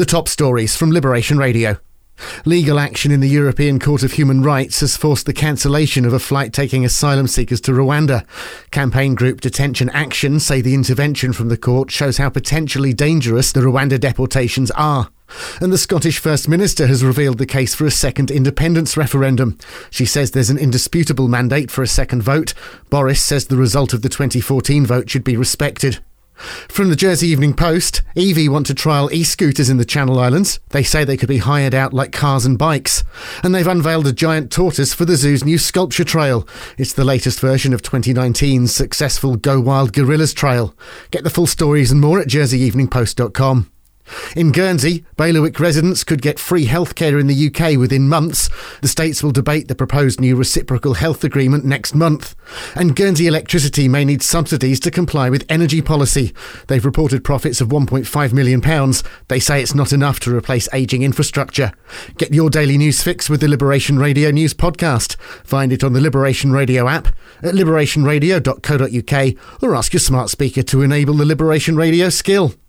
The top stories from Liberation Radio. Legal action in the European Court of Human Rights has forced the cancellation of a flight taking asylum seekers to Rwanda. Campaign group Detention Action say the intervention from the court shows how potentially dangerous the Rwanda deportations are. And the Scottish First Minister has revealed the case for a second independence referendum. She says there's an indisputable mandate for a second vote. Boris says the result of the 2014 vote should be respected. From the Jersey Evening Post, Evie want to trial e scooters in the Channel Islands. They say they could be hired out like cars and bikes. And they've unveiled a giant tortoise for the zoo's new sculpture trail. It's the latest version of 2019's successful Go Wild Gorillas trail. Get the full stories and more at jerseyeveningpost.com. In Guernsey, Bailiwick residents could get free healthcare in the UK within months. The states will debate the proposed new reciprocal health agreement next month. And Guernsey Electricity may need subsidies to comply with energy policy. They've reported profits of £1.5 million. They say it's not enough to replace ageing infrastructure. Get your daily news fix with the Liberation Radio News podcast. Find it on the Liberation Radio app, at liberationradio.co.uk, or ask your smart speaker to enable the Liberation Radio skill.